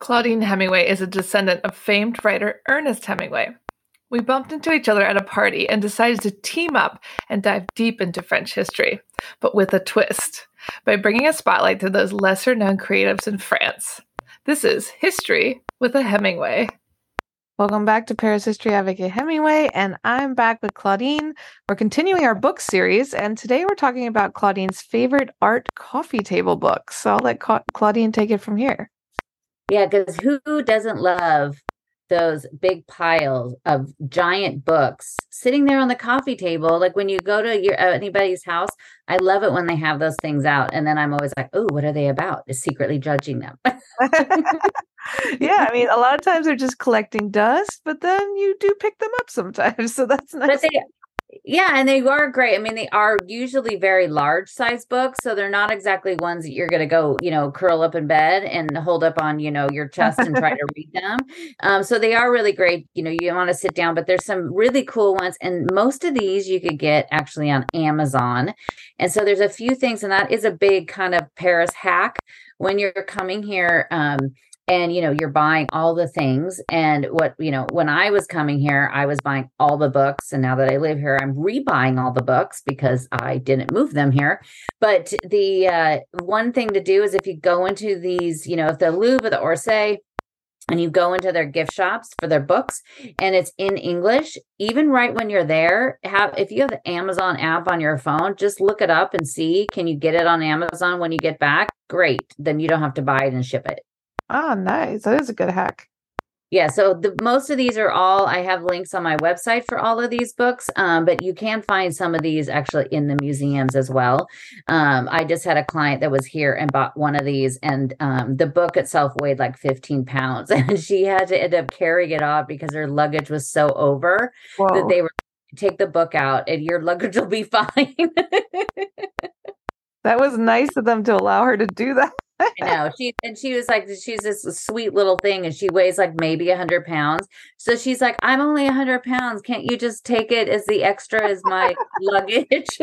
Claudine Hemingway is a descendant of famed writer Ernest Hemingway. We bumped into each other at a party and decided to team up and dive deep into French history, but with a twist, by bringing a spotlight to those lesser known creatives in France. This is History with a Hemingway. Welcome back to Paris History Avec a Hemingway, and I'm back with Claudine. We're continuing our book series, and today we're talking about Claudine's favorite art coffee table books. So I'll let Claudine take it from here. Yeah, because who doesn't love those big piles of giant books sitting there on the coffee table? Like when you go to your uh, anybody's house, I love it when they have those things out, and then I'm always like, "Oh, what are they about?" Is secretly judging them. yeah, I mean, a lot of times they're just collecting dust, but then you do pick them up sometimes, so that's nice. But they yeah, and they are great. I mean, they are usually very large size books, so they're not exactly ones that you're going to go, you know, curl up in bed and hold up on, you know, your chest and try to read them. Um, so they are really great. You know, you want to sit down, but there's some really cool ones, and most of these you could get actually on Amazon. And so there's a few things, and that is a big kind of Paris hack when you're coming here. Um, and you know you're buying all the things and what you know when i was coming here i was buying all the books and now that i live here i'm rebuying all the books because i didn't move them here. But the uh, one thing to do is if you go into these you know if the louvre or the orsay and you go into their gift shops for their books and it's in english even right when you're there have if you have the amazon app on your phone just look it up and see can you get it on amazon when you get back? Great then you don't have to buy it and ship it Oh, nice. That is a good hack. Yeah, so the most of these are all I have links on my website for all of these books, um, but you can find some of these actually in the museums as well. Um, I just had a client that was here and bought one of these, and um, the book itself weighed like 15 pounds, and she had to end up carrying it off because her luggage was so over Whoa. that they were take the book out and your luggage will be fine. that was nice of them to allow her to do that. I know she and she was like she's this sweet little thing and she weighs like maybe a hundred pounds. So she's like, I'm only a hundred pounds. Can't you just take it as the extra as my luggage?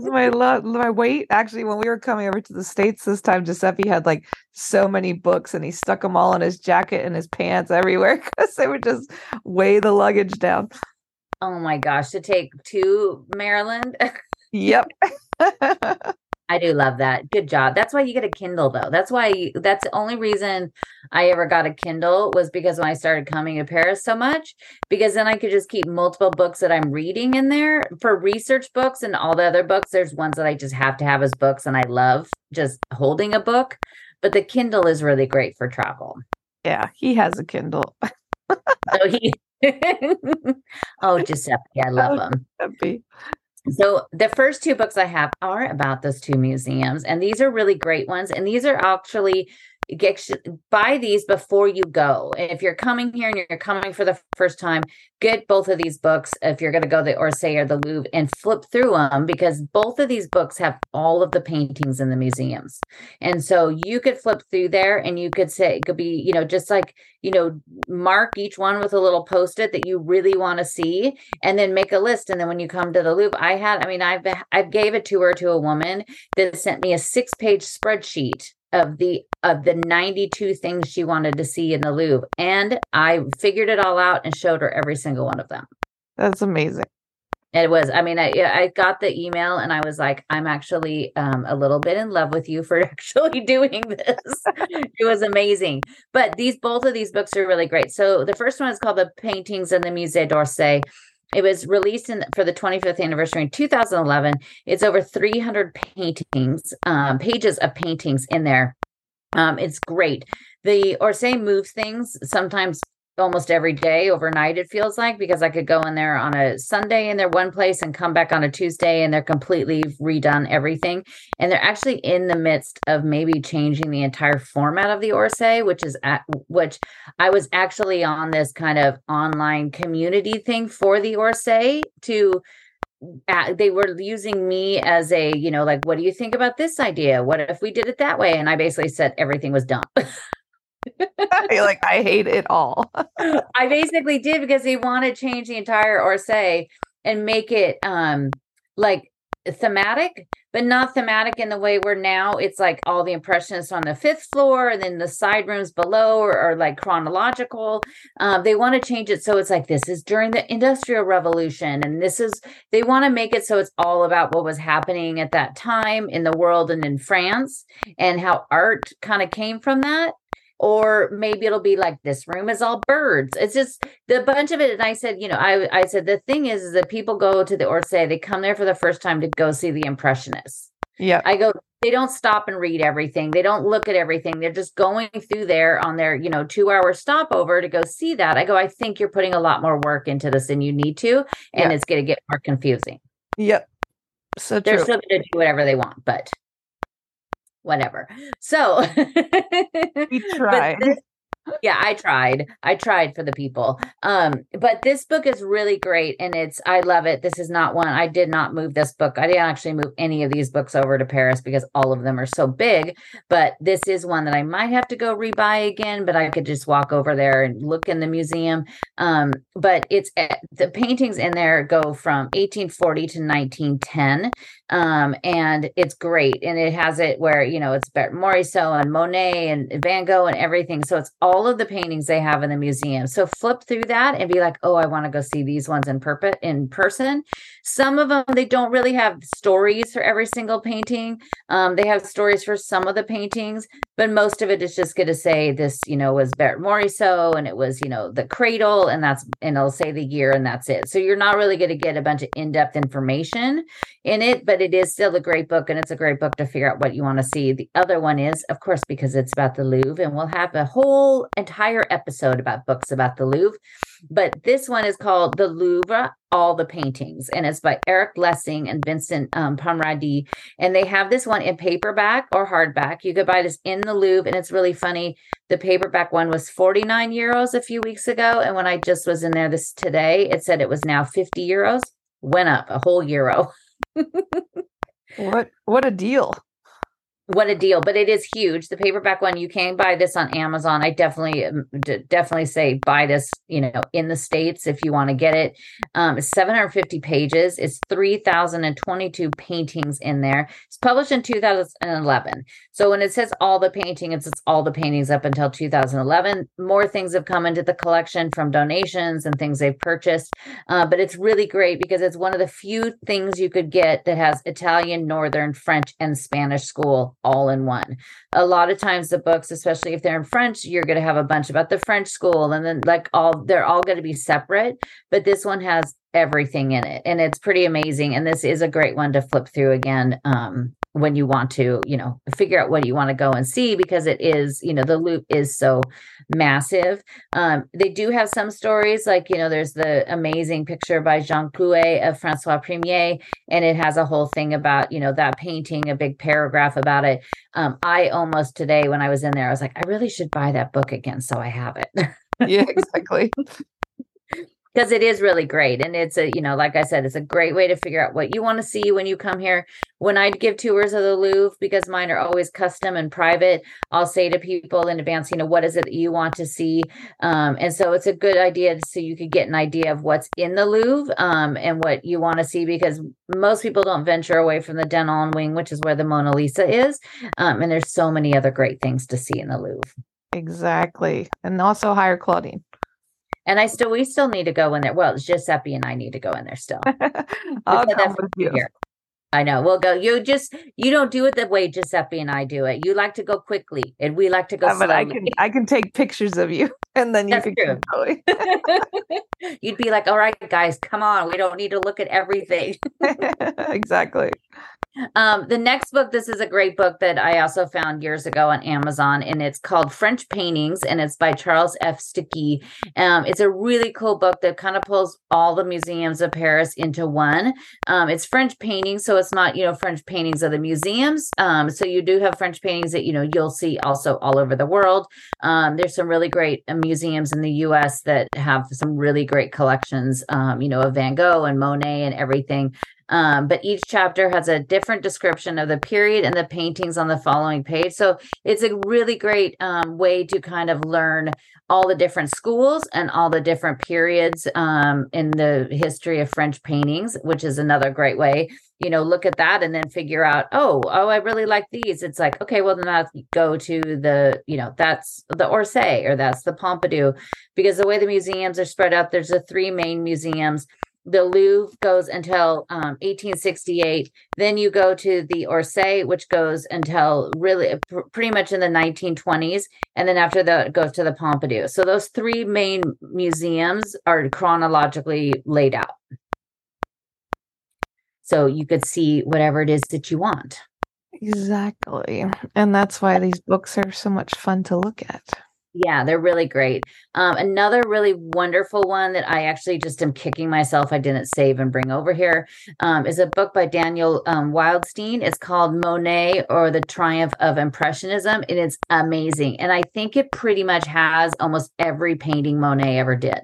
my lo- my weight. Actually, when we were coming over to the states this time, Giuseppe had like so many books and he stuck them all in his jacket and his pants everywhere because they would just weigh the luggage down. Oh my gosh! To take to Maryland. yep. I do love that. Good job. That's why you get a Kindle though. That's why that's the only reason I ever got a Kindle was because when I started coming to Paris so much because then I could just keep multiple books that I'm reading in there for research books and all the other books there's ones that I just have to have as books and I love just holding a book, but the Kindle is really great for travel. Yeah, he has a Kindle. so oh, he Oh, Giuseppe, I love oh, him. Giuseppe. So the first two books I have are about those two museums, and these are really great ones. And these are actually get buy these before you go. If you're coming here and you're coming for the first time, get both of these books if you're going to go to the Orsay or the Louvre and flip through them because both of these books have all of the paintings in the museums. And so you could flip through there and you could say it could be, you know, just like, you know, mark each one with a little post-it that you really want to see and then make a list and then when you come to the Louvre, I had I mean I've I gave a tour to a woman that sent me a six-page spreadsheet of the of the 92 things she wanted to see in the Louvre and I figured it all out and showed her every single one of them. That's amazing. It was I mean I I got the email and I was like I'm actually um, a little bit in love with you for actually doing this. it was amazing. But these both of these books are really great. So the first one is called The Paintings in the Musée d'Orsay it was released in for the 25th anniversary in 2011. It's over 300 paintings, um, pages of paintings in there. Um, it's great. The Orsay moves things sometimes almost every day overnight it feels like because i could go in there on a sunday in their one place and come back on a tuesday and they're completely redone everything and they're actually in the midst of maybe changing the entire format of the orsay which is at which i was actually on this kind of online community thing for the orsay to they were using me as a you know like what do you think about this idea? What if we did it that way? And i basically said everything was dumb. Like I hate it all. I basically did because they want to change the entire Orsay and make it um like thematic, but not thematic in the way where now it's like all the impressionists on the fifth floor and then the side rooms below are, are like chronological. Um, they want to change it so it's like this is during the Industrial Revolution, and this is they want to make it so it's all about what was happening at that time in the world and in France and how art kind of came from that or maybe it'll be like this room is all birds. It's just the bunch of it and i said you know i i said the thing is, is that people go to the orsay they come there for the first time to go see the impressionists. Yeah i go they don't stop and read everything. They don't look at everything. They're just going through there on their you know two hour stopover to go see that. I go i think you're putting a lot more work into this than you need to and yeah. it's going to get more confusing. Yep. So they're true. still going to do whatever they want but whatever. So we tried. This, yeah i tried i tried for the people um but this book is really great and it's i love it this is not one i did not move this book i didn't actually move any of these books over to paris because all of them are so big but this is one that i might have to go rebuy again but i could just walk over there and look in the museum um but it's eh, the paintings in there go from 1840 to 1910 um and it's great and it has it where you know it's Berthe Morisot and Monet and Van Gogh and everything so it's all all of the paintings they have in the museum. So flip through that and be like, oh, I want to go see these ones in perp- in person. Some of them they don't really have stories for every single painting. Um, they have stories for some of the paintings, but most of it is just going to say this, you know, was Berthe Morisot and it was, you know, the cradle, and that's and it'll say the year and that's it. So you're not really going to get a bunch of in depth information in it, but it is still a great book and it's a great book to figure out what you want to see. The other one is, of course, because it's about the Louvre, and we'll have a whole entire episode about books about the Louvre. But this one is called The Louvre All the Paintings, and it's by Erich Lessing and Vincent um, Pomarède. And they have this one in paperback or hardback. You could buy this in the Louvre, and it's really funny. The paperback one was 49 euros a few weeks ago. And when I just was in there this today, it said it was now 50 euros. Went up a whole euro. what what a deal what a deal but it is huge. The paperback one you can buy this on amazon. I definitely um, definitely say buy this you know in the states if you want to get it. Um, it's 750 pages. It's 3022 paintings in there. It's published in 2011 so when it says all the paintings it's all the paintings up until 2011 more things have come into the collection from donations and things they've purchased. Uh, but it's really great because it's one of the few things you could get that has italian northern french and spanish school all in one. A lot of times the books, especially if they're in French, you're going to have a bunch about the French school and then like all they're all going to be separate, but this one has everything in it and it's pretty amazing and this is a great one to flip through again um, when you want to you know figure out what you want to go and see because it is you know the louvre is so massive. Um, they do have some stories like you know there's the amazing picture by jean Clouet of francois premier and it has a whole thing about you know that painting a big paragraph about it. Um, i almost today when i was in there i was like i really should buy that book again so i have it. Yeah exactly because it is really great and it's a you know like i said it's a great way to figure out what you want to see when you come here. When i give tours of the louvre because mine are always custom and private i'll say to people in advance you know what is it that you want to see? Um, and so it's a good idea so you could get an idea of what's in the louvre um, and what you want to see because most people don't venture away from the Denon wing which is where the mona lisa is um, and there's so many other great things to see in the louvre. Exactly and also hire claudine and I still, we still need to go in there. Well, it's Giuseppe and I need to go in there still. I'll come with you. Here. I know. We'll go. You just you don't do it the way Giuseppe and I do it. You like to go quickly, and we like to go. Yeah, but I can I can take pictures of you, and then you That's can going. You'd be like, "All right, guys, come on. We don't need to look at everything." exactly. Um, the next book, this is a great book that I also found years ago on Amazon, and it's called French Paintings, and it's by Charles F. Stuckey. Um, it's a really cool book that kind of pulls all the museums of Paris into one. Um, it's French paintings, so it's not you know French paintings of the museums. Um, so you do have French paintings that you know you'll see also all over the world. Um, there's some really great uh, museums in the U.S. that have some really great collections, um, you know, of Van Gogh and Monet and everything. Um, but each chapter has a different description of the period and the paintings on the following page. So it's a really great um, way to kind of learn all the different schools and all the different periods um, in the history of French paintings, which is another great way. You know, look at that and then figure out, oh, oh, I really like these. It's like, okay, well, then I'll go to the, you know, that's the Orsay or that's the Pompidou, because the way the museums are spread out, there's the three main museums the Louvre goes until um, 1868. Then you go to the Orsay, which goes until really pr- pretty much in the 1920s, and then after that goes to the Pompidou. So those three main museums are chronologically laid out. So you could see whatever it is that you want. Exactly. And that's why these books are so much fun to look at. Yeah, they're really great. Um, another really wonderful one that I actually just am kicking myself I didn't save and bring over here um, is a book by Daniel um, Wildenstein. It's called Monet or the Triumph of Impressionism, and it's amazing. And I think it pretty much has almost every painting Monet ever did.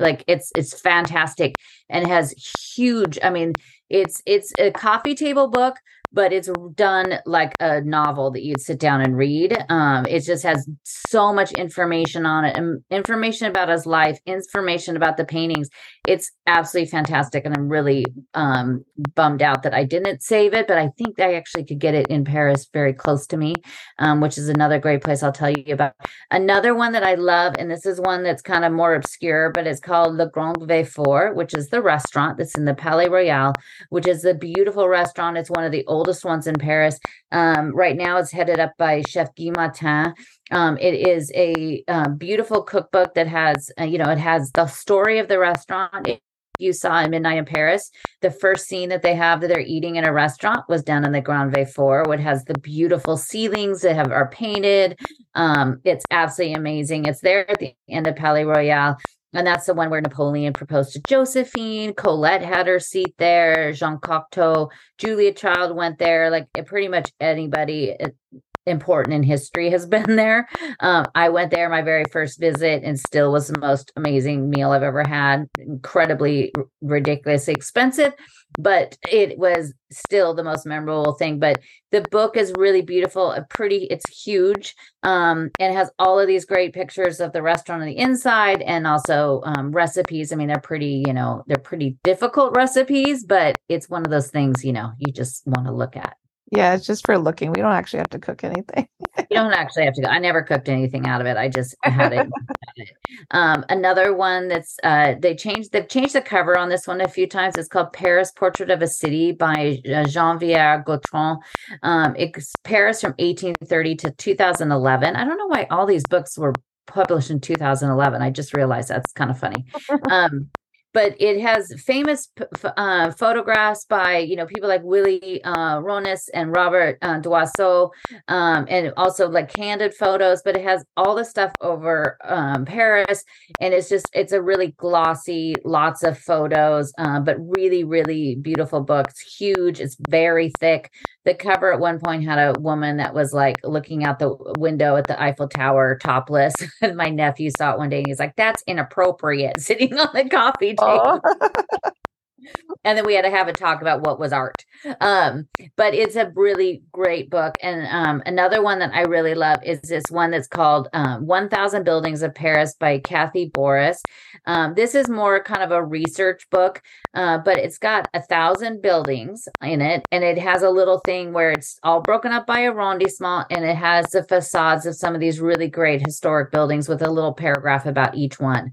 Like it's it's fantastic and has huge. I mean, it's it's a coffee table book but it's done like a novel that you'd sit down and read. Um, it just has so much information on it and information about his life, information about the paintings. It's absolutely fantastic. And I'm really um, bummed out that I didn't save it, but I think I actually could get it in Paris very close to me, um, which is another great place I'll tell you about. Another one that I love, and this is one that's kind of more obscure, but it's called Le Grand Véfour, which is the restaurant that's in the Palais Royal, which is a beautiful restaurant. It's one of the oldest ones in Paris. Um, right now, it's headed up by Chef Guy Martin. Um, it is a uh, beautiful cookbook that has, uh, you know, it has the story of the restaurant. It, you saw in Midnight in Paris, the first scene that they have that they're eating in a restaurant was down in the Grand Véfour, which has the beautiful ceilings that have are painted. Um, it's absolutely amazing. It's there at the end of Palais Royal. And that's the one where Napoleon proposed to Josephine. Colette had her seat there. Jean Cocteau, Julia Child went there. Like pretty much anybody eh, important in history has been there. Um, I went there my very first visit and still was the most amazing meal I've ever had. Incredibly ridiculously expensive, but it was still the most memorable thing. But the book is really beautiful, a pretty, it's huge, um, and has all of these great pictures of the restaurant on the inside and also um, recipes. I mean, they're pretty, you know, they're pretty difficult recipes, but it's one of those things, you know, you just want to look at. Yeah, it's just for looking. We don't actually have to cook anything. you don't actually have to. Go. I never cooked anything out of it. I just had it. um, another one that's uh, they changed. They've changed the cover on this one a few times. It's called Paris: Portrait of a City by uh, Geneviève Gautrand. Um, it's Paris from 1830 to 2011. I don't know why all these books were published in 2011. I just realized that's kind of funny. Um, but it has famous uh, photographs by you know people like Willy uh, Ronis and Robert uh, um, and also like candid photos. But it has all the stuff over um, Paris, and it's just it's a really glossy, lots of photos, uh, but really really beautiful book. It's huge. It's very thick the cover at one point had a woman that was like looking out the window at the Eiffel Tower topless. And my nephew saw it one day and he's like, that's inappropriate sitting on the coffee table. Oh. and then we had to have a talk about what was art. Um, but it's a really great book. And um, another one that I really love is this one that's called um, 1000 Buildings of Paris by Kathy Borrus. Um, this is more kind of a research book, uh, but it's got a thousand buildings in it. And it has a little thing where it's all broken up by arrondissement and it has the facades of some of these really great historic buildings with a little paragraph about each one.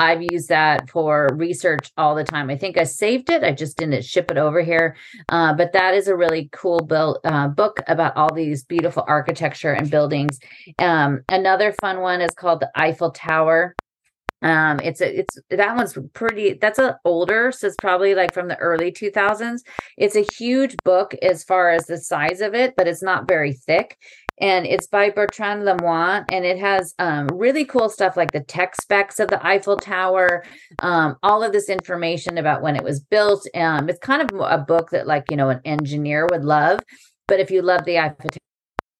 I've used that for research all the time. I think I saved it. I just didn't ship it over here. Uh, but that is a really cool build, uh, book about all these beautiful architecture and buildings. Um, another fun one is called the Eiffel Tower. Um, it's a, it's that one's pretty. That's a older, so it's probably like from the early 2000s. It's a huge book as far as the size of it, but it's not very thick and it's by Bertrand Lemoine, and it has um, really cool stuff like the tech specs of the Eiffel Tower, um, all of this information about when it was built. Um, it's kind of a book that, like you know, an engineer would love. But if you love the Eiffel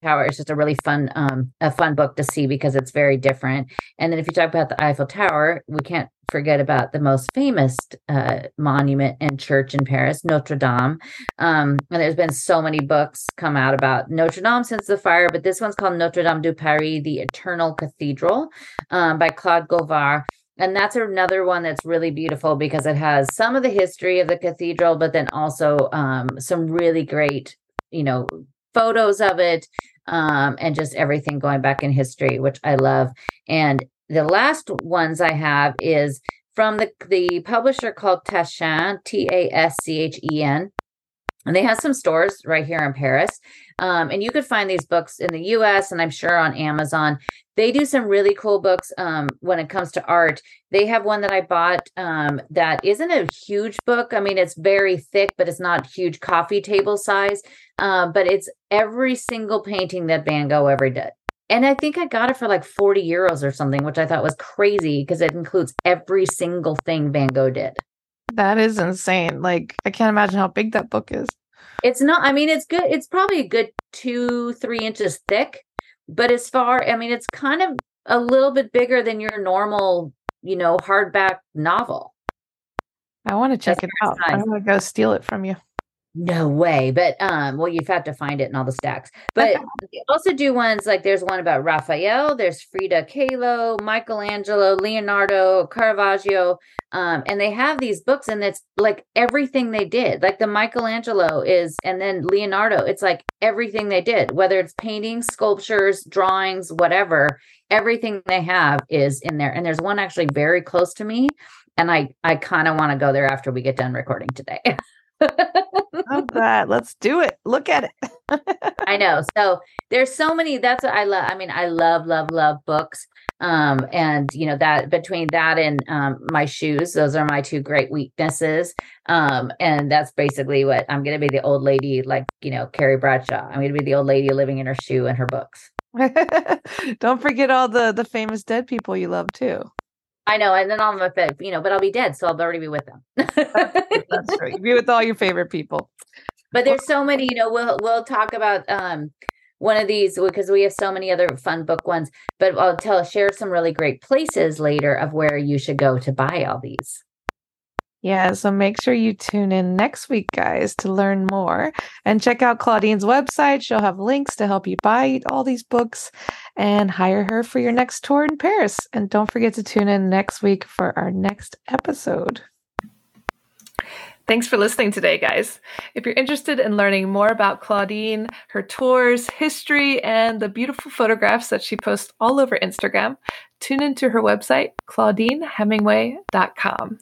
Tower, it's just a really fun, um, a fun book to see because it's very different. And then if you talk about the Eiffel Tower, we can't forget about the most famous uh, monument and church in Paris, Notre Dame. Um, and there's been so many books come out about Notre Dame since the fire, but this one's called Notre Dame du Paris, the Eternal Cathedral um, by Claude Gauvard. And that's another one that's really beautiful because it has some of the history of the cathedral, but then also um, some really great, you know, photos of it um, and just everything going back in history, which I love. And the last ones I have is from the, the publisher called Taschen, T A S C H E N. And they have some stores right here in Paris. Um, and you could find these books in the US and I'm sure on Amazon. They do some really cool books um, when it comes to art. They have one that I bought um, that isn't a huge book. I mean, it's very thick, but it's not huge coffee table size. Uh, but it's every single painting that Van Gogh ever did. And I think I got it for like 40 euros or something, which I thought was crazy because it includes every single thing Van Gogh did. That is insane. Like, I can't imagine how big that book is. It's not, I mean, it's good. It's probably a good two, three inches thick. But as far, I mean, it's kind of a little bit bigger than your normal, you know, hardback novel. I want to check That's it out. Nice. I'm going to go steal it from you. No way. But um, well, you've had to find it in all the stacks. But also do ones like there's one about Raphael, there's Frida Kahlo, Michelangelo, Leonardo, Caravaggio. Um, and they have these books, and it's like everything they did. Like the Michelangelo is, and then Leonardo, it's like everything they did, whether it's paintings, sculptures, drawings, whatever, everything they have is in there. And there's one actually very close to me. And I I kind of want to go there after we get done recording today. Love that. Let's do it. Look at it. I know. So there's so many. That's what I love. I mean, I love, love, love books. Um, and you know that between that and um, my shoes, those are my two great weaknesses. Um, and that's basically what I'm going to be the old lady, like you know Carrie Bradshaw. I'm going to be the old lady living in her shoe and her books. Don't forget all the the famous dead people you love too. I know, and then I'm a you know, but I'll be dead, so I'll already be with them. That's right. Be with all your favorite people. But there's so many, you know. We'll we'll talk about um one of these because we have so many other fun book ones. But I'll tell share some really great places later of where you should go to buy all these. Yeah, so make sure you tune in next week, guys, to learn more and check out Claudine's website. She'll have links to help you buy all these books and hire her for your next tour in Paris. And don't forget to tune in next week for our next episode. Thanks for listening today, guys. If you're interested in learning more about Claudine, her tours, history, and the beautiful photographs that she posts all over Instagram, tune into her website, claudinehemingway.com.